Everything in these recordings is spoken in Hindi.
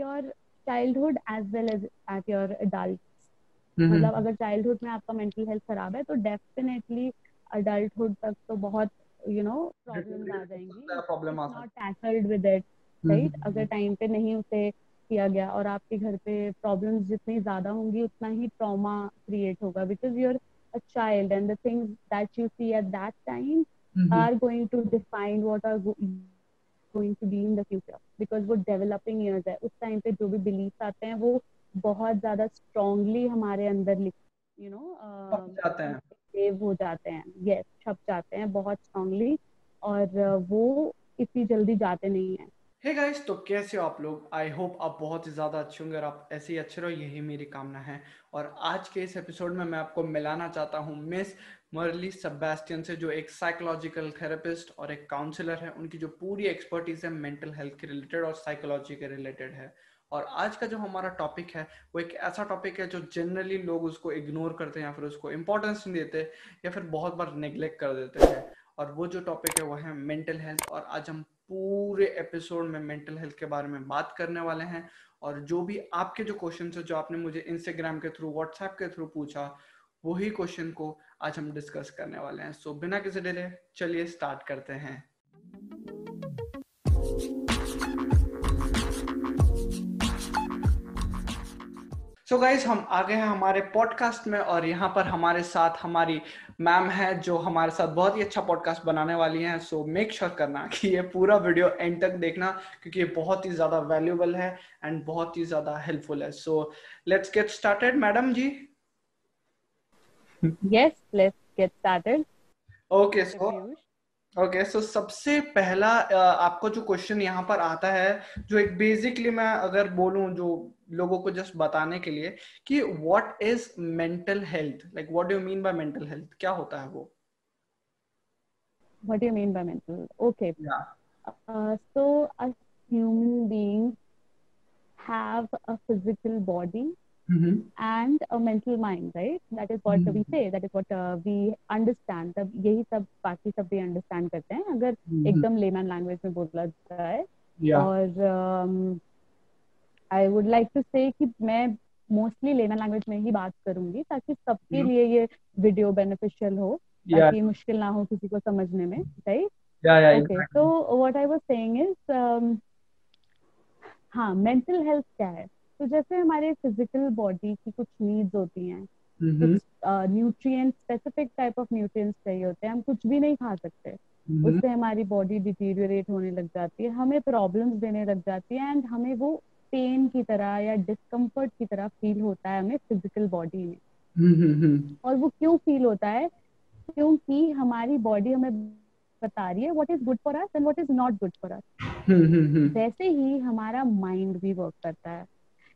Your childhood as well as at your hmm मतलब अगर चाइल्डहुड में आपका मेंटल हेल्थ खराब है तो डेफिनेटली अडल्टहुड तक तो बहुत यू नो प्रॉब्लम्स आ जाएँगी. Problem not tackled with it right अगर टाइम पे नहीं उसे किया गया और आपके घर पे प्रॉब्लम्स जितनी ज़्यादा होंगी उतना ही ट्रॉमा क्रिएट होगा because you're a child and the things that you see at that time are going to define what are going to be in the future because वो डेवलपिंग ईयर्स है। उस टाइम पे जो भी बिलीफ आते हैं वो बहुत ज़्यादा स्ट्रांगली हमारे अंदर यू नो जाते हैं। सेव हो जाते हैं। यस छप जाते हैं बहुत स्ट्रांगली और वो इतनी जल्दी जाते नहीं है। Hey गाइस तो कैसे हो आप लोग? आई होप आप बहुत ही ज़्यादा अच्छे होंगे और आप ऐसे ही अच्छे रहो, यही मेरी कामना है। और आज के इस एपिसोड में मैं आपको मिलाना चाहता हूँ मिस मरली सबैस्टियन से, जो एक साइकोलॉजिकल थेरेपिस्ट और एक काउंसलर है। उनकी जो पूरी एक्सपर्टीज है मेंटल हेल्थ के रिलेटेड और साइकोलॉजी के रिलेटेड है। और आज का जो हमारा टॉपिक है, वो एक ऐसा टॉपिक है जो जनरली लोग उसको इग्नोर करते हैं या फिर उसको इम्पोर्टेंस नहीं देते या फिर बहुत बार नेग्लेक्ट कर देते हैं। और वो जो टॉपिक है, वो है मेंटल हेल्थ और आज हम पूरे एपिसोड में मेंटल हेल्थ के बारे में बात करने वाले हैं। और जो भी आपके जो क्वेश्चन है जो आपने मुझे इंस्टाग्राम के थ्रू व्हाट्सएप के थ्रू पूछा वही क्वेश्चन को आज हम डिस्कस करने वाले हैं। सो so, बिना किसी डिले चलिए स्टार्ट करते हैं। सो so गाइज़ हम आ गए हैं हमारे पॉडकास्ट में और यहाँ पर हमारे साथ हमारी मैम है जो हमारे साथ बहुत ही अच्छा पॉडकास्ट बनाने वाली हैं। सो मेक श्योर करना कि ये पूरा वीडियो एंड तक देखना क्योंकि ये बहुत ही ज़्यादा वैल्यूबल है एंड बहुत ही ज़्यादा हेल्पफुल है। So let's get started madam ji. Yes let's get started okay so okay so सबसे पहला आपको जो क्वेश्चन यहाँ पर आता है जो एक बेसिकली मैं अगर बोलूँ जो लोगों को जस्ट बताने के लिए कि what is mental health like what do you mean by mental health क्या होता है वो? What do you mean by mental okay so a human being have a physical body mm-hmm. and a mental mind right that is what mm-hmm. we say that is what uh, we understand तब यही सब बाकी सब भी understand करते हैं अगर mm-hmm. एकदम लेमैन लैंग्वेज में बोला जाए yeah. और आई वुड लाइक टू से कि मैं मोस्टली लेमैन लैंग्वेज में ही बात करूँगी ताकि सबके mm-hmm. लिए ये वीडियो बेनिफिशियल हो yeah. ताकि मुश्किल ना हो किसी को समझने में right yeah, yeah, okay exactly. so what i was saying is um, हाँ मेंटल हेल्थ क्या है तो जैसे हमारे फ़िज़िकल बॉडी की कुछ नीड्स होती हैं nutrient specific type of nutrients चाहिए होते हैं हम कुछ भी नहीं खा सकते। उससे हमारी बॉडी डिटीरियोरेट होने लग जाती है हमें प्रॉब्लम्स देने लग जाती है एंड हमें वो पेन की तरह या डिस्कम्फर्ट की तरह फील होता है हमें फ़िज़िकल बॉडी में। और वो क्यों फील होता है? क्योंकि हमारी बॉडी हमें बता रही है what is good for us and what is not good for us वैसे ही हमारा माइंड भी वर्क करता है।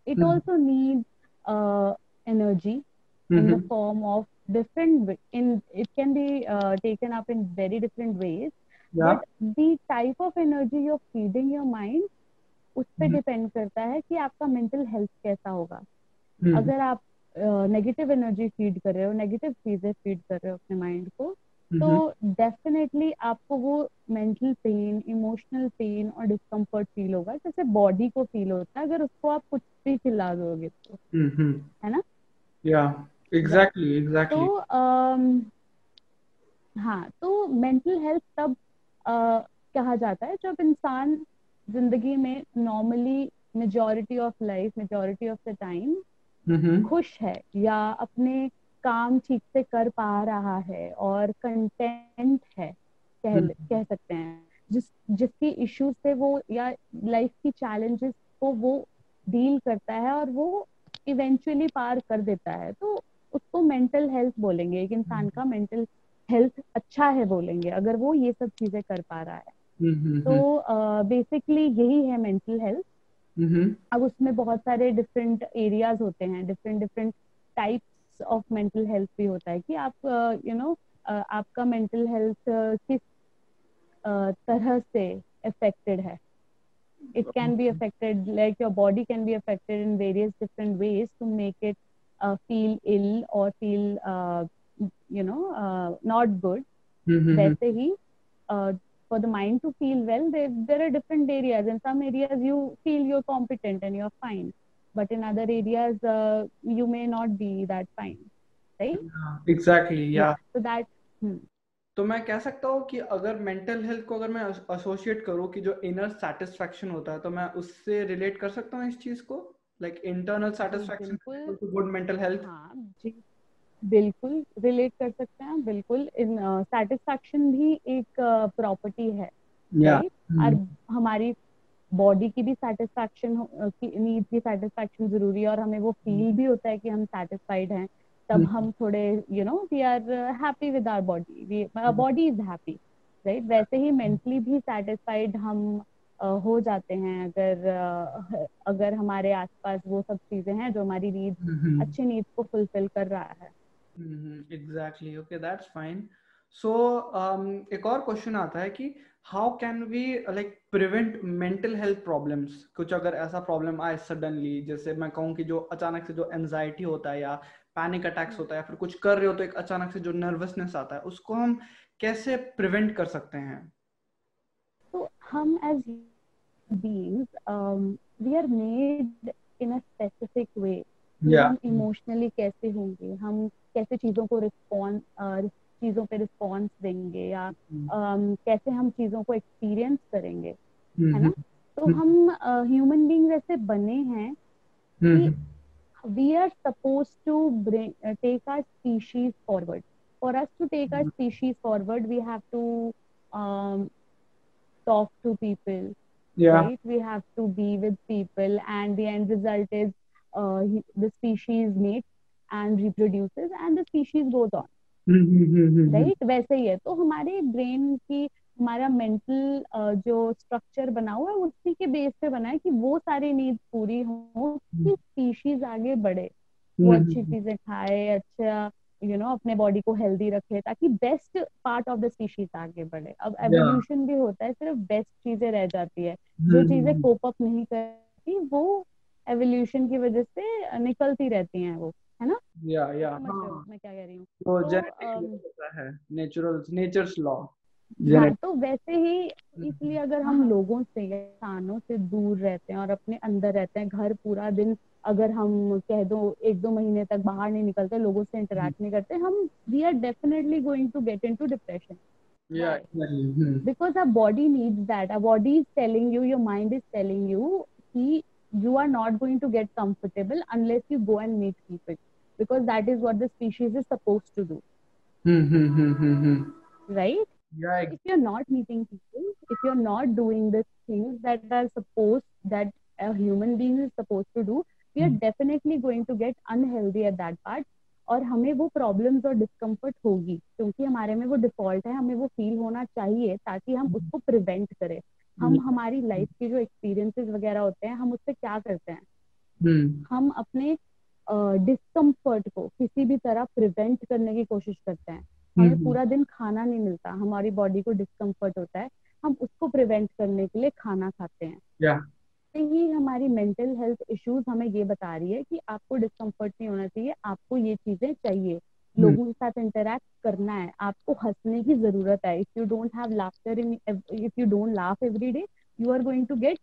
It mm-hmm. also needs uh, energy mm-hmm. in the form of different in it can be uh, taken up in very different ways yeah. but the type of energy you're feeding your mind उस पर डिपेंड mm-hmm. करता है कि आपका मेंटल हेल्थ कैसा होगा mm-hmm. अगर आप नेगेटिव एनर्जी फ़ीड कर रहे हो नेगेटिव चीज़ें फ़ीड कर रहे हो अपने माइंड को तो डेफिनेटली आपको वो मेंटल पेन इमोशनल पेन और डिस्कम्फर्ट फील होगा जैसे बॉडी को फील होता है अगर उसको आप कुछ भी खिला दोगे तो है ना? या एग्जैक्टली एग्जैक्टली तो हाँ तो मेंटल हेल्थ तब uh, कहा जाता है जब इंसान ज़िंदगी में normally majority of life majority of the time खुश है या अपने काम ठीक से कर पा रहा है और कंटेंट है कह हम्म। कह सकते हैं। जिस जिसकी इश्यूज़ से वो या लाइफ की चैलेंजेस को वो डील करता है और वो इवेंचुअली पार कर देता है तो उसको मेंटल हेल्थ बोलेंगे। एक इंसान का मेंटल हेल्थ अच्छा है बोलेंगे अगर वो ये सब चीज़ें कर पा रहा है। हम्म, तो बेसिकली uh, यही है मेंटल हेल्थ अब उसमें बहुत सारे डिफरेंट एरियाज़ होते हैं different different type of mental health भी होता है कि आप you uh, know you know, uh, आपका मेंटल हेल्थ uh, किस uh, तरह से अफेक्टेड है it can be affected like your body can be affected in various different ways to make it uh, feel ill or feel uh, you know uh, not good mm-hmm. वैसे ही uh, for the mind to feel well, there, there are different areas. In some areas, you feel you're competent and you're fine. But in other areas, uh, you may not be that fine. Right? Exactly. Yeah. yeah. So that. Hmm. तो मैं कह सकता हूँ कि अगर मेंटल हेल्थ को अगर मैं एसोसिएट करूँ कि जो इनर सेटिस्फेक्शन होता है तो मैं उससे रिलेट कर सकता हूँ इस चीज़ को like internal satisfaction good mental health हाँ जी बिल्कुल रिलेट कर सकते हैं बिल्कुल इन सेटिस्फैक्शन uh, भी एक प्रॉपर्टी uh, है yeah. right? और हमारी बॉडी की भी सेटिस्फैक्शन की नीड की सेटिस्फैक्शन ज़रूरी है और हमें वो फील भी होता है कि हम सेटिस्फाइड हैं तब. हम थोड़े you know we are happy with our body body is happy right वैसे ही मेंटली भी सेटिस्फाइड हम uh, हो जाते हैं अगर uh, अगर हमारे आसपास वो सब चीज़ें हैं जो हमारी नीड mm-hmm. अच्छी नीड को फुलफिल कर रहा है। Exactly okay that's fine so एक और क्वेश्चन आता है कि how can we like prevent mental health problems कुछ अगर ऐसा प्रॉब्लम आए सडनली जैसे मैं कहूँ कि जो अचानक से जो एनजाइटी होता है या पैनिक अटैक्स होता है या फिर कुछ कर रहे हो तो एक अचानक से जो नर्वसनेस आता है उसको हम कैसे प्रिवेंट कर सकते हैं? तो हम as beings we are made in a specific way हम इमोशनली कैसे होंगे? हम कैसे चीज़ों को रिस्पॉन्स चीजों पे रिस्पॉन्स देंगे या um, कैसे हम चीजों को एक्सपीरियंस करेंगे है ना तो हम ह्यूमन बींग ऐसे बने हैं कि we are supposed to bring uh, take our species forward for us to take our mm-hmm. species forward we have to um, talk to people yeah right we have to be with people and the end result is uh, the species mates and reproduces and the species goes on Right वैसे ही है। तो हमारे ब्रेन की हमारा मेंटल जो स्ट्रक्चर बना हुआ है उसी के बेस पे बना है कि वो सारी नीड्स पूरी हो कि स्पीशीज आगे बढ़े। वो अच्छी चीज़ें खाए अच्छा यू नो अपने बॉडी को हेल्दी रखे ताकि best part of the species आगे बढ़े। अब एवोल्यूशन भी होता है सिर्फ़ बेस्ट चीज़ें रह जाती है। जो चीज़ें कोप अप नहीं करती वो एवोल्यूशन की वजह से निकलती रहती हैं वो। है ना? या या हाँ. मैं क्या कह रही हूँ। तो, तो है लॉ हाँ तो वैसे ही इसलिए अगर हम। लोगों से इंसानों से दूर रहते हैं और अपने अंदर रहते हैं घर पूरा दिन अगर हम कह दो एक दो महीने तक बाहर नहीं निकलते लोगों से इंटरेक्ट नहीं करते हम we are definitely going to get into depression because our body needs that our body is telling you your mind is telling you कि you are not going to get comfortable unless you go and meet people because that is what the species is supposed to do mm-hmm. right yeah if you're not meeting people if you're not doing the things that are supposed that a human being is supposed to do we are definitely going to get unhealthy at that part और हमें वो प्रॉब्लम्स और डिस्कम्फर्ट होगी क्योंकि हमारे में वो डिफ़ॉल्ट है हमें वो फील होना चाहिए ताकि हम उसको प्रिवेंट करें हम हमारी लाइफ के जो एक्सपीरियंसेस वगैरह होते हैं हम उससे क्या करते हैं? हम अपने डिस्कम्फर्ट को किसी भी तरह प्रिवेंट करने की कोशिश करते हैं। हमें हम्म, हम्म। पूरा दिन खाना नहीं मिलता। हमारी बॉडी को डिस्कम्फर्ट होता है। हम उसको प्रिवेंट करने के लिए खाना खाते हैं। yeah. ही हमारी मेंटल हेल्थ इश्यूज़ हमें ये बता रही है कि आपको डिस्कम्फर्ट नहीं होना चाहिए आपको ये चीज़ें चाहिए। हम्म। लोगों के साथ इंटरेक्ट करना है आपको हंसने की ज़रूरत है if you don't have laughter in if you don't laugh every day you are going to get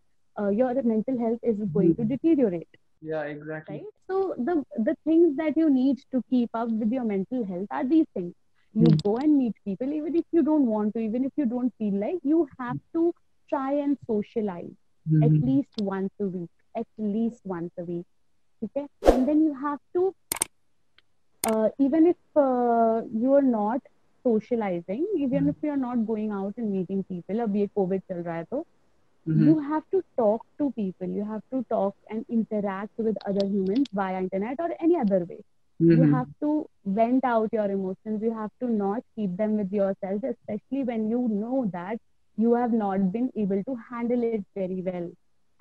your mental health is going to deteriorate yeah exactly right so the the things that you need to keep up with your mental health are these things you mm. go and meet people even if you don't want to even if you don't feel like you have to try and socialize mm. at least once a week at least once a week okay and then you have to uh, even if uh, you are not socializing, even mm. if mm-hmm. you are not going out and meeting people, or be it COVID chal raha hai to, mm-hmm. you have to talk to people. You have to talk and interact with other humans via internet or any other way. Mm-hmm. You have to vent out your emotions. You have to not keep them with yourself, especially when you know that you have not been able to handle it very well,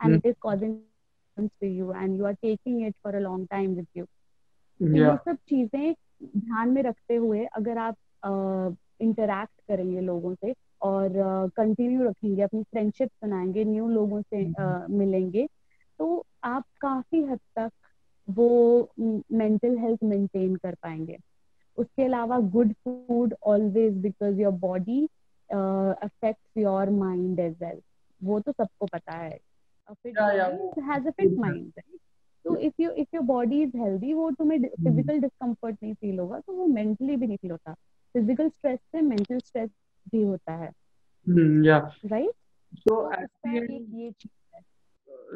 and mm-hmm. it is causing problems to you, and you are taking it for a long time with you. Yeah. ये सब चीज़ें ध्यान में रखते हुए अगर आप इंटरेक्ट करेंगे लोगों से और कंटिन्यू रखेंगे अपनी फ्रेंडशिप बनाएँगे न्यू लोगों से uh, मिलेंगे तो आप काफ़ी हद तक वो मेंटल हेल्थ मेंटेन कर पाएँगे। उसके अलावा good food always because your body affects your mind as well वो तो सबको पता है। A fit Yeah, yeah. तो if you if your body is healthy वो तुम्हें फ़िज़िकल डिस्कम्फर्ट hmm. नहीं फील होगा तो वो मेंटली भी नहीं फील होता। फ़िज़िकल स्ट्रेस से मेंटल स्ट्रेस भी होता है।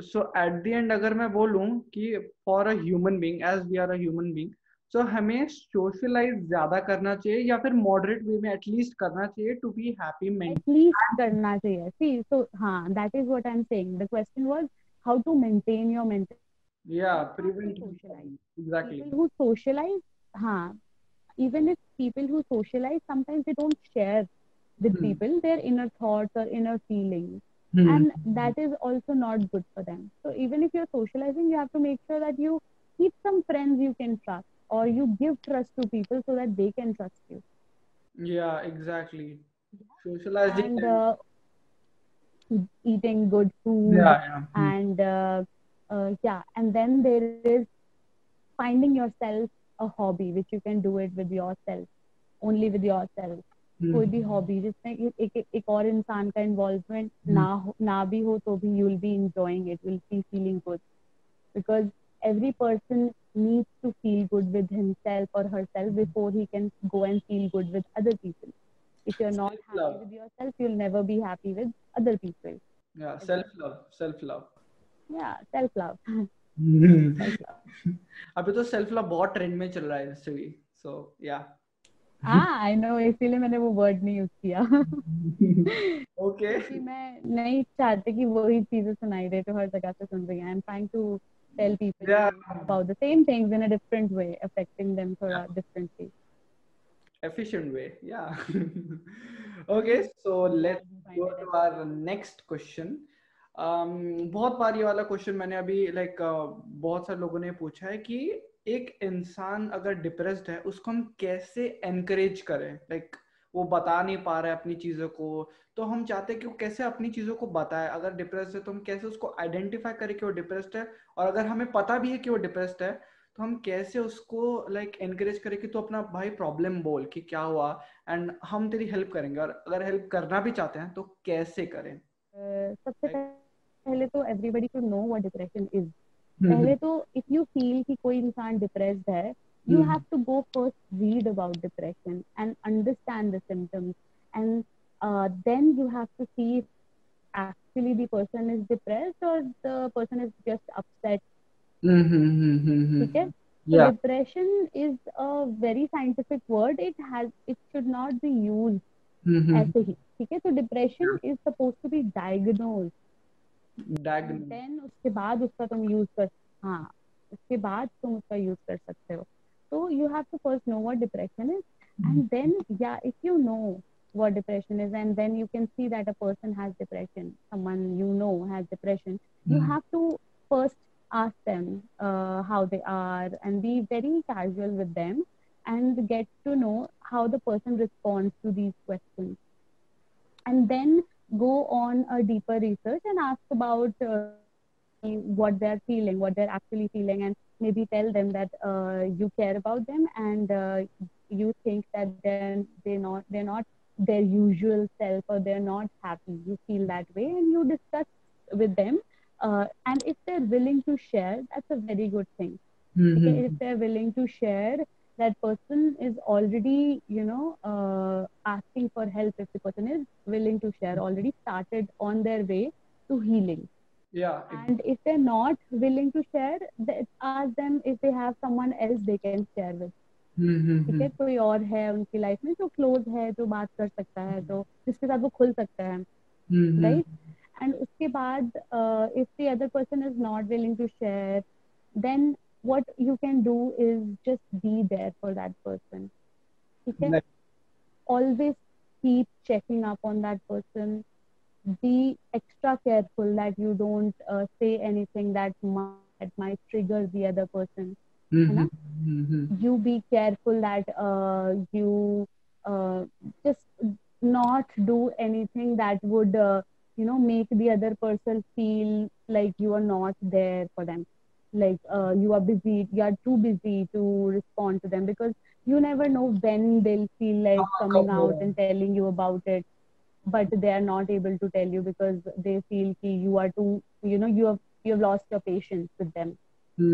सो एट द एंड अगर मैं बोलूँ कि for a human being as we are human being so हमें सोशलाइज ज़्यादा करना चाहिए या फिर मॉडरेट वे में एटलीस्ट करना चाहिए टू बी हैप्पी एटलीस्ट करना चाहिए। सी सो हाँ that is what I am saying the question was how to maintain your mental yeah prevent socialize. exactly. People who socialize huh even if people who socialize sometimes they don't share with hmm. people their inner thoughts or inner feelings. Hmm. and that is also not good for them. So even if you're socializing you have to make sure that you keep some friends you can trust or you give trust to people so that they can trust you. Yeah exactly. Socializing and uh, eating good food yeah, yeah. Hmm. And uh, uh, yeah and then there is finding yourself a hobby which you can do it with yourself only with yourself Hmm. कोई भी हॉबी जिसमें एक, एक, एक और इंसान का इन्वॉल्वमेंट Hmm. ना हो ना भी हो तो भी you will be enjoying it will be feeling good because every person needs to feel good with himself or herself before he can go and feel good with other people if you're not happy Self-love. with yourself you'll never be happy with other people yeah self love self love yeah self love self love अभी तो सेल्फ लव बहुत ट्रेंड में चल रहा है भी सो या हाँ आई नो इसीलिए मैंने वो वर्ड नहीं यूज़ किया ओके क्योंकि मैं नहीं चाहती कि वही चीज़ें सुनाई दे तो हर जगह से सुन रही हैं I am trying to tell people Yeah. about the same things in a different way affecting them for थोड़ा differently efficient way yeah okay so let's go to our next question um, बहुत बार ये वाला क्वेश्चन मैंने अभी लाइक like, uh, बहुत सारे लोगों ने पूछा है कि एक इंसान अगर डिप्रेस्ड है उसको हम कैसे एनकरेज करें? लाइक like, वो बता नहीं पा रहा है अपनी चीज़ों को तो हम चाहते हैं कि वो कैसे अपनी चीज़ों को बताए? अगर डिप्रेस्ड है तो हम कैसे उसको आइडेंटिफाई करें कि वो डिप्रेस्ड है? और अगर हमें पता भी है कि वो डिप्रेस्ड है तो हम कैसे उसको लाइक like, एनकरेज करें कि तू अपना भाई प्रॉब्लम बोल कि क्या हुआ? एंड हम तेरी हेल्प करेंगे। और अगर हेल्प करना भी चाहते हैं तो कैसे करें? Uh, सबसे पहले तो should know what depression is हम्म, पहले तो if you feel कि कोई इंसान depressed है हम्म, to go first read about depression and understand the symptoms and uh, then you have to see if actually the person is depressed or the person is just upset hmm, hmm, hmm, hmm, हम्म, ठीक है So yeah depression is a very scientific word. It has it should not be used हम्म, हम्म, ऐसे ही ठीक है तो depression is supposed to be diagnosed. Then उसके बाद उसका तुम यूज़ कर हाँ उसके बाद तुम उसका यूज़ कर सकते हो तो you have to first know what depression is and then yeah if you know what depression is and then you can see that a person has depression someone you know has depression you Mhm. have to first ask them uh, how they are and be very casual with them and get to know how the person responds to these questions and then go on a deeper research and ask about uh, what they're feeling, what they're actually feeling, and maybe tell them that uh, you care about them and uh, you think that they're, they're not they're not their usual self or they're not happy. You feel that way, and you discuss with them. Uh, and if they're willing to share, that's a very good thing. Mm-hmm. If they're willing to share, that person is already you know uh, asking for help if the person is willing to share already started on their way to healing yeah and if they're not willing to share th- ask them if they have someone else they can share with हम्म, हम्म, ठीक है कोई और है उनकी लाइफ में जो क्लोज है जो बात कर सकता है तो जिसके साथ वो खुल सकता है हम्म, हम्म, right and उसके बाद uh, if the other person is not willing to share then what you can do is just be there for that person You can always keep checking up on that person. Be extra careful that you don't uh, say anything that might, that might trigger the other person mm-hmm. Mm-hmm. you be careful that uh, you uh, just not do anything that would uh, you know make the other person feel like you are not there for them like uh, you are busy you are too busy to respond to them because you never know when they'll feel like हाँ, coming कब out होगा। and telling you about it but they are not able to tell you because they feel कि you are too you know you have you have lost your patience with them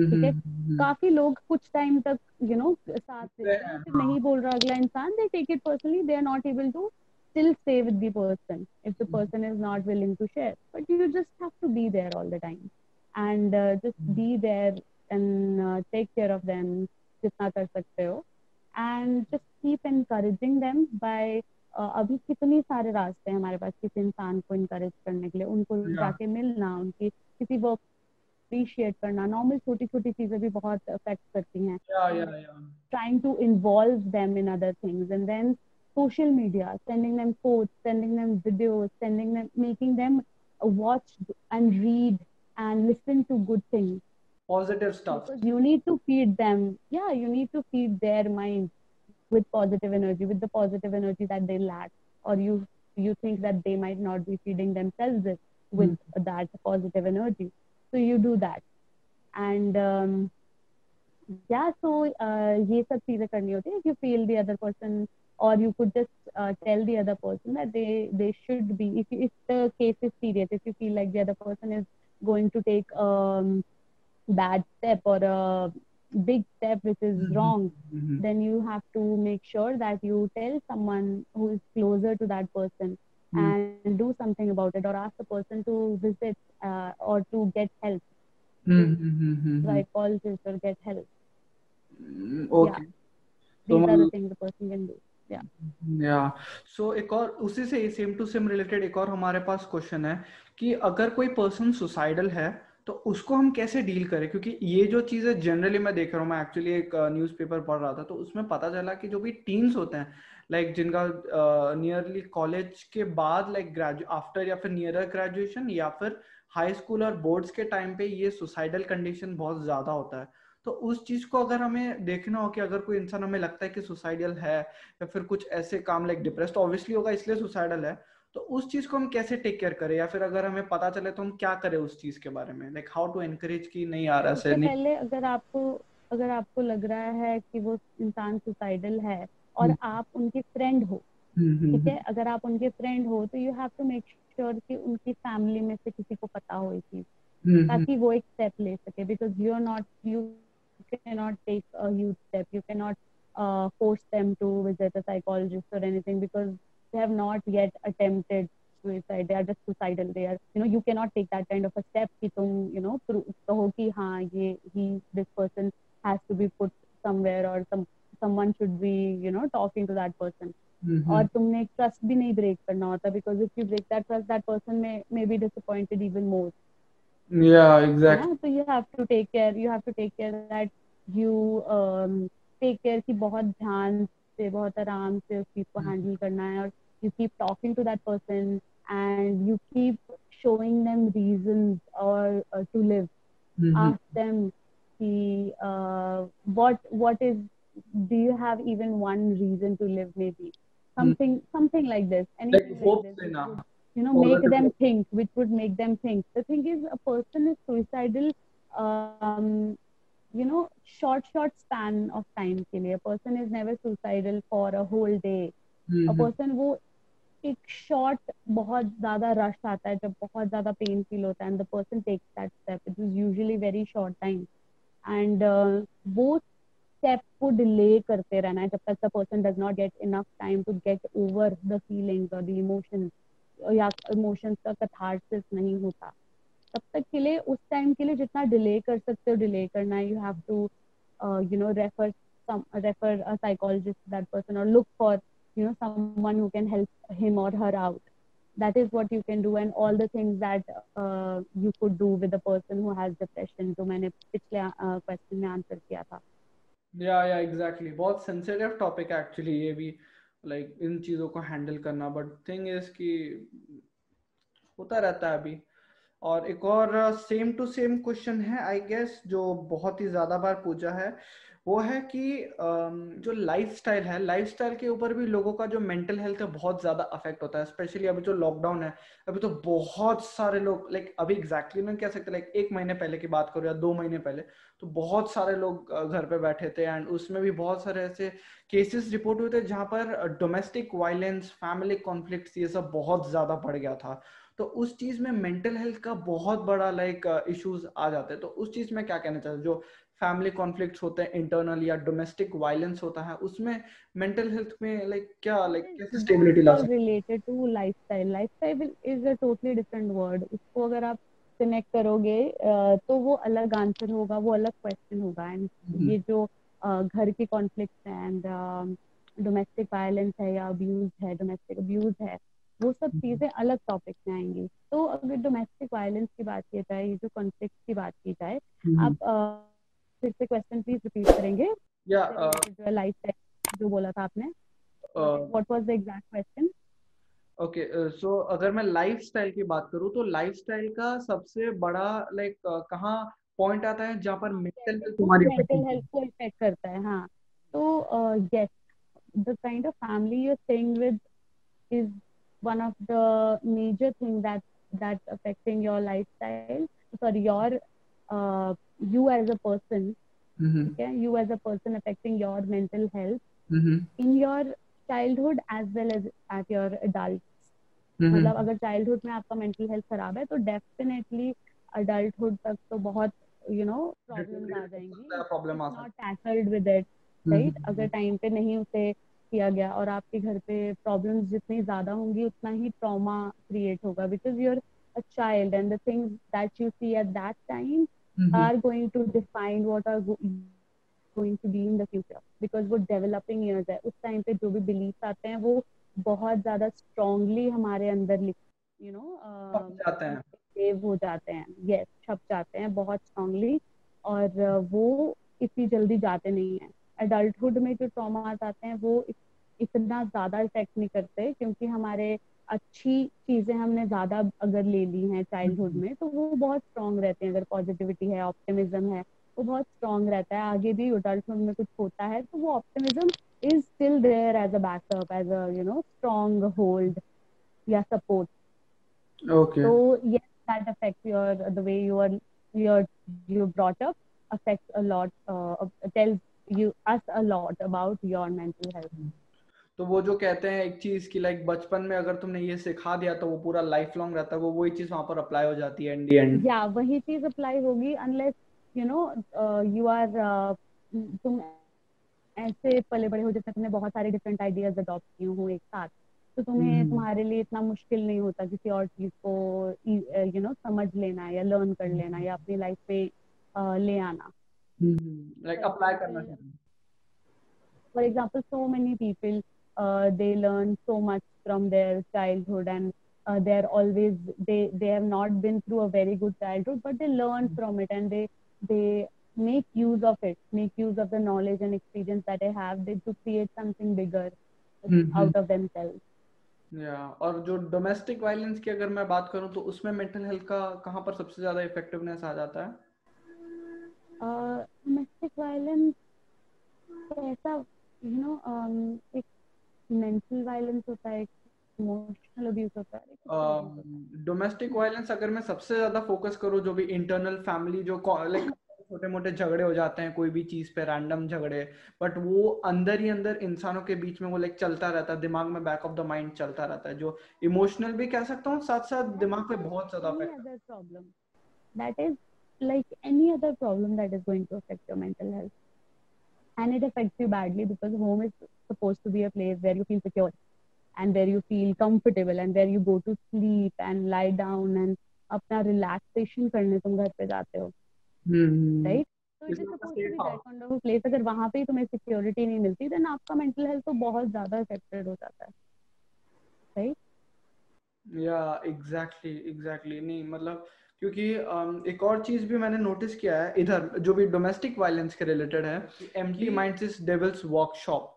ठीक है काफी लोग कुछ टाइम तक यू नो साथ फिर नहीं बोल रहा अगला इंसान they take it personally they are not able to still stay with the person if the person is not willing to share but you just have to be there all the time and uh, just be there and uh, take care of them जितना कर सकते हो and just keep encouraging them by uh, अभी कितनी सारे रास्ते हैं हमारे पास किसी इंसान को इनकरेज करने के लिए उनको yeah. जाके मिलना उनकी किसी वर्क अप्रिशिएट करना नॉर्मल छोटी छोटी चीजें भी बहुत अफेक्ट करती हैं trying to involve them in other things and then social media sending them quotes sending them videos sending them making them watch and read and listen to good things. Positive stuff. Because you need to feed them. Yeah you need to feed their mind with positive energy with the positive energy that they lack or you you think that they might not be feeding themselves with, with mm. that positive energy. So you do that. And um, yeah so uh, ye sab cheeze karni hoti if you feel the other person or you could just uh, tell the other person that they they should be if if the case is serious if you feel like the other person is going to take a bad step or a big step which is mm-hmm. wrong mm-hmm. then you have to make sure that you tell someone who is closer to that person mm. and do something about it or ask the person to visit uh, or to get help mm-hmm. psychologist or get help okay yeah. these so, are the things the person can do या सो एक और उसी से सेम टू सेम रिलेटेड एक और हमारे पास क्वेश्चन है कि अगर कोई पर्सन सुसाइडल है तो उसको हम कैसे डील करें? क्योंकि ये जो चीज़ें जनरली मैं देख रहा हूँ मैं एक्चुअली एक न्यूज़पेपर पढ़ रहा था तो उसमें पता चला कि जो भी टीन्स होते हैं लाइक like, जिनका नियरली uh, कॉलेज के बाद लाइक ग्रेजु आफ्टर या फिर नियर ग्रेजुएशन या फिर हाई स्कूल और बोर्ड्स के टाइम पे ये सुसाइडल कंडीशन बहुत ज़्यादा होता है। तो उस चीज़ को अगर हमें देखना हो कि अगर कोई इंसान हमें लगता है कि सुसाइडल है या फिर कुछ ऐसे काम लाइक डिप्रेस तो ऑब्वियसली होगा इसलिए सुसाइडल है। तो उस चीज़ को हम कैसे टेक केयर करें? या फिर अगर हमें पता चले तो हम क्या करें उस चीज़ के बारे में? लाइक हाउ टू एनकरेज की नहीं आ रहा है पहले अगर आपको अगर आपको लग रहा है कि वो इंसान सुसाइडल है और हम्म। आप उनके फ्रेंड हो हम्म, हम्म, ठीक है? अगर आप उनके फ्रेंड हो तो you have to make sure कि उनकी फैमिली में से किसी को पता हो ये चीज़ ताकि वो एक स्टेप ले सके because you are not you Can not take a huge step you can not force them to visit a psychologist or anything because they have not yet attempted suicide they are just suicidal they are you know you cannot take that kind of a step कि तुम you know कहो कि हाँ ये he this person has to be put somewhere or some someone should be you know talking to that person mm-hmm. और तुमने ट्रस्ट भी नहीं ब्रेक करना होता because if you break that trust that person may may be disappointed even more yeah exactly so you have to take care you have to take care that you um, take care कि बहुत ध्यान से बहुत आराम से उस चीज़ को हैंडल करना है और you keep talking to that person and you keep showing them reasons or uh, to live mm-hmm. ask them the uh, what what is do you have even one reason to live maybe something mm. something like this anything like, like this would, you know make them hope. think which would make them think the thing is a person is suicidal um, you know short short span of time ke liye. a person is never suicidal for a whole day mm-hmm. a person wo एक शॉर्ट बहुत ज़्यादा रश आता है जब बहुत ज़्यादा पेन फील होता है and the person takes that step it is usually very short time and वो स्टेप को डिले करते रहना है जब तक the person does not get enough time to get over the feelings और द इमोशंस या इमोशंस का कथारसिस नहीं होता तब तक के लिए उस टाइम के लिए जितना डिले कर सकते हो डिले करना you have to you know refer refer a psychologist that person और look for you know someone who can help him और her out that is what can do and all the things that uh, you could do with a person who has depression जो मैंने पिछले क्वेश्चन uh, में आंसर किया था। या या एग्जैक्टली बहुत सेंसिटिव टॉपिक है एक्चुअली ये भी लाइक like, इन चीज़ों को हैंडल करना। बट थिंग इज़ कि होता रहता है अभी। और एक और सेम टू सेम क्वेश्चन है आई गेस जो बहुत ही ज़्यादा बार पूछा है, वो है कि जो लाइफस्टाइल है लाइफस्टाइल के ऊपर भी लोगों का जो मेंटल हेल्थ है, बहुत ज़्यादा अफेक्ट होता है स्पेशली अभी जो लॉकडाउन है, अभी तो बहुत सारे लोग लाइक अभी एग्जैक्टली नहीं कह सकते लाइक एक महीने पहले की बात करो या दो महीने पहले तो बहुत सारे लोग घर पे बैठे थे एंड उसमें भी बहुत सारे ऐसे केसेस रिपोर्ट हुए थे, जहाँ पर डोमेस्टिक वायलेंस फैमिली कॉन्फ्लिक्ट ये सब बहुत ज़्यादा बढ़ गया था। तो उस चीज़ में मेंटल हेल्थ का बहुत बड़ा लाइक इश्यूज़ आ जाते हैं। तो उस चीज़ में क्या कहना चाहते जो फैमिली कॉन्फ्लिक्ट होते हैं इंटरनल या डोमेस्टिक वायलेंस होता है उसमें मेंटल हेल्थ में लाइक क्या लाइक कैसे स्टेबिलिटी ला सकते related to lifestyle lifestyle is a totally different word उसको अगर आप कनेक्ट करोगे तो वो अलग आंसर होगा वो अलग क्वेश्चन होगा। And hmm. ये जो घर के कॉन्फ्लिक्ट एंड डोमेस्टिक वायलेंस है या अब्यूज है डोमेस्टिक अब्यूज है वो सब हम्म। चीज़ें अलग टॉपिक में आएँगी। तो अगर डोमेस्टिक वायलेंस की बात की जाए ये जो कॉन्फ्लिक्ट की बात की जाए हम्म। आप फिर से क्वेश्चन प्लीज़ रिपीट करेंगे। लाइफ जो बोला था आपने। What was the exact question okay so अगर मैं लाइफस्टाइल की बात करूँ तो लाइफस्टाइल का सबसे बड़ा लाइक like, uh, कहाँ पॉइंट आता है जहाँ पर मेंटल हेल्थ तुम्हारी मेंटल हेल्थ को इफ़ेक्ट करता है हाँ। तो yes the kind of family you are staying with is One of the major thing that that affecting your lifestyle sorry your uh, you as a person mm-hmm. okay you as a person affecting your mental health mm-hmm. in your childhood as well as at your adult mm-hmm. मतलब अगर चाइल्डहुड में आपका मेंटल हेल्थ खराब है तो डेफिनेटली अडल्टहुड तक तो बहुत यू नो प्रॉब्लम आ जाएंगी not tackled with it right अगर टाइम पे नहीं उसे किया गया और आपके घर पे प्रॉब्लम्स जितनी ज़्यादा होंगी उतना ही ट्रॉमा क्रिएट होगा because you're a child and the things that you see at that time are going to what are go- going to be in the future because वो developing years है। उस टाइम पे जो भी beliefs आते हैं वो बहुत ज़्यादा strongly हमारे अंदर you know uh, जाते हैं। सेव हो जाते हैं। यस छप जाते हैं बहुत स्ट्रांगली और वो इतनी जल्दी जाते नहीं है। एडल्टहुड में जो ट्रॉमा आते हैं वो इतना ज़्यादा इफ़ेक्ट नहीं करते क्योंकि हमारे अच्छी चीज़ें हमने ज़्यादा अगर ले ली हैं चाइल्डहुड में तो वो बहुत स्ट्रांग रहते हैं। अगर पॉजिटिविटी है ऑप्टिमिज्म है वो बहुत स्ट्रांग रहता है। आगे भी अडल्टहुड में कुछ होता है तो वो optimism is still there as a backup as a you know strong hold या सपोर्ट ओके तो yes that affects your the way you are your you brought up affects a lot uh, tells you us a lot about your mental health. तो वो जो कहते हैं एक चीज़ की लाइक बचपन में अगर तुमने ये सिखा दिया तो वो पूरा लाइफ लॉन्ग रहता है वो वही चीज़ वहाँ पर अप्लाई हो जाती है इन एंड या वही चीज़ अप्लाई होगी unless you know you are तुम ऐसे पले बड़े हो जैसे तुमने बहुत सारे डिफरेंट आइडियाज़ अडॉप्ट किए हो एक साथ तो तुम्हें hmm. तुम्हारे लिए इतना मुश्किल नहीं होता किसी और चीज़ को यू नो समझ लेना या लर्न कर लेना या अपनी लाइफ पे uh, ले आना। लाइक अप्लाई करना for example so many people uh, they learn so much from their childhood and uh, they're always they they have not been through a very good childhood but they learn mm-hmm. from it and they they make use of it make use of the knowledge and experience that they have they to create something bigger mm-hmm. out of themselves या और जो डोमेस्टिक वायलेंस की अगर मैं बात करूँ तो उसमें मेंटल हेल्थ का कहाँ पर सबसे ज़्यादा इफेक्टिवनेस आ जाता है डोमेस्टिक वायलेंस ऐसा यू नो एक मेंटल वायलेंस होता है इमोशनल अब्यूज होता है डोमेस्टिक वायलेंस अगर मैं सबसे ज़्यादा फोकस करूँ जो भी इंटरनल फैमिली जो लाइक छोटे मोटे झगड़े हो जाते हैं कोई भी चीज़ पे रैंडम झगड़े बट वो अंदर ही अंदर इंसानों के बीच में वो लाइक चलता रहता है दिमाग में बैक ऑफ़ द माइंड चलता रहता है जो इमोशनल भी कह सकता हूँ साथ साथ दिमाग पे बहुत ज़्यादा problem that is like any other problem that is going to affect your mental health and it affects you badly because home is supposed to be a place where you feel secure and where you feel comfortable and where you go to sleep and lie down and अपना रिलैक्सेशन करने तुम घर पे जाते हो राइट तो it is supposed to be that kind of place अगर वहां पे ही तुम्हें सिक्योरिटी नहीं मिलती देन आपका मेंटल हेल्थ तो बहुत ज्यादा अफेक्टेड हो जाता है राइट या एग्जैक्टली एग्जैक्टली नहीं मतलब क्योंकि एक और चीज़ भी मैंने नोटिस किया है इधर जो भी डोमेस्टिक वायलेंस के रिलेटेड है एम्प्टी इज़ डेविल्स वर्कशॉप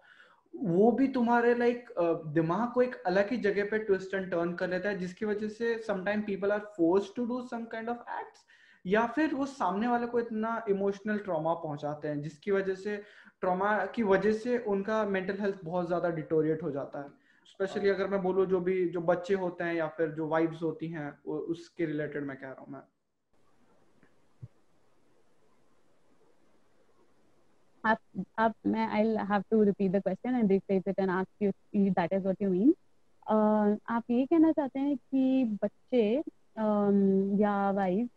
वो भी तुम्हारे लाइक दिमाग को एक अलग ही जगह पे ट्विस्ट एंड टर्न कर लेता है जिसकी वजह से sometime people are force to do some kind of acts या फिर वो सामने वाले को इतना इमोशनल ट्रॉमा पहुंचाते हैं जिसकी वजह से ट्रॉमा की वजह से उनका मेंटल हेल्थ बहुत ज़्यादा डिटोरिएट हो जाता है। स्पेशली अगर मैं बोलूँ जो भी जो बच्चे होते हैं या फिर जो वाइब्स होती हैं उसके रिलेटेड मैं कह रहा हूँ मैं। आप आप मैं I have to repeat the question and rephrase it and ask you that is what you mean आप ये कहना चाहते हैं कि बच्चे um, या वाइफ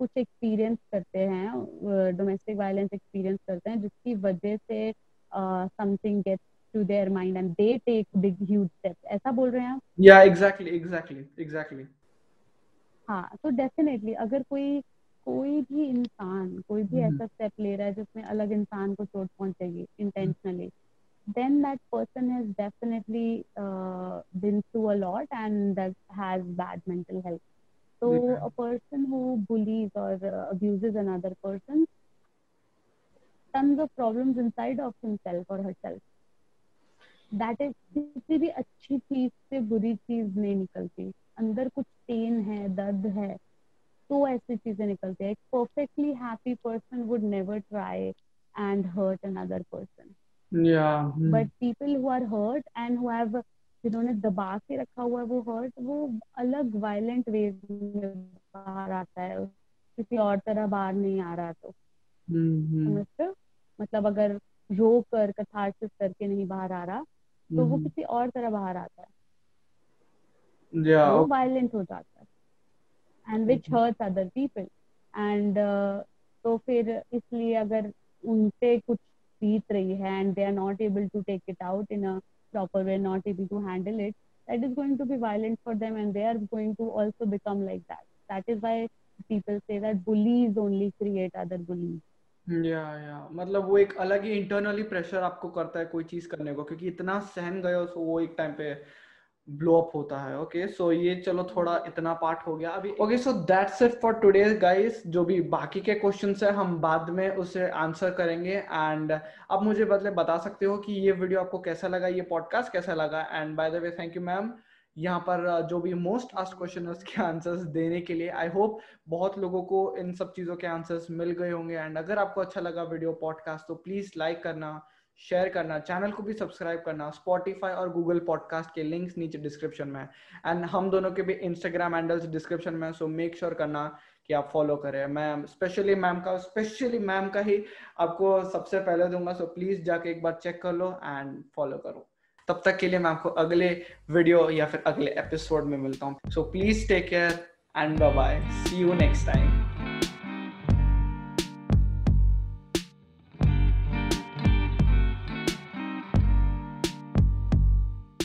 कुछ एक्सपीरियंस करते हैं डोमेस्टिक वायलेंस एक्सपीरियंस करते हैं जिसकी वजह से something gets to their mind and they take big huge steps ऐसा बोल रहे हैं आप या एग्जैक्टली एग्जैक्टली एग्जैक्टली हाँ तो डेफिनेटली अगर कोई कोई भी इंसान कोई भी ऐसा स्टेप ले रहा है जिसमें अलग इंसान को चोट पहुंचेगी intentionally then that person has definitely uh, been through a lot and that has bad mental health. So yeah. a person who bullies or uh, abuses another person, tons of problems inside of himself or herself. That is किसी भी अच्छी चीज़ से बुरी चीज़ नहीं निकलती। अंदर कुछ पेन है दर्द है तो ऐसी चीज़ें निकलती है। एक perfectly happy person would never try and hurt another person but people who are hurt and who have जिन्होंने दबा के रखा हुआ है वो हर्ट वो अलग वायलेंट वे में बाहर आता है। किसी और तरह बाहर नहीं आ रहा तो। समझते मतलब अगर रो कर कथारसिस करके नहीं बाहर आ रहा तो वो किसी और तरह बाहर आता है। वायलेंट हो जाता है। And which hurt other people and तो फिर इसलिए अगर उनसे कुछ बीत रही है and they are not able to take it out in proper way not able to handle it that is going to be violent for them and they are going to also become like that that is why people say that bullies only create other bullies या या। मतलब वो एक अलग ही इंटरनली प्रेशर आपको करता है कोई चीज़ करने को, क्योंकि इतना सहन गए हो वो एक टाइम पे ब्लो अप होता है ओके? सो so ये चलो थोड़ा इतना पार्ट हो गया। अभी okay so that's it for today guys जो भी बाकी के क्वेश्चन है, हम बाद में उसे आंसर करेंगे। एंड अब मुझे बदले बता सकते हो कि ये वीडियो आपको कैसा लगा, ये पॉडकास्ट कैसा लगा? And by the way thank you ma'am यहाँ पर जो भी मोस्ट आस्ट क्वेश्चन है उसके आंसर्स देने के लिए आई होप बहुत लोगों को इन सब चीज़ों के आंसर्स मिल गए होंगे। एंड अगर आपको अच्छा लगा वीडियो पॉडकास्ट तो प्लीज़ लाइक करना शेयर करना चैनल को भी सब्सक्राइब करना स्पॉटिफाई और गूगल पॉडकास्ट के लिंक्स नीचे डिस्क्रिप्शन में। एंड हम दोनों के भी इंस्टाग्राम हैंडल्स डिस्क्रिप्शन में सो मेक श्योर करना कि आप फॉलो करें। मैम स्पेशली मैम का स्पेशली मैम का ही आपको सबसे पहले दूँगा सो प्लीज़ जाके एक बार चेक कर लो एंड फॉलो करो। तब तक के लिए मैं आपको अगले वीडियो या फिर अगले एपिसोड में मिलता हूँ। So please take care and bye see you next time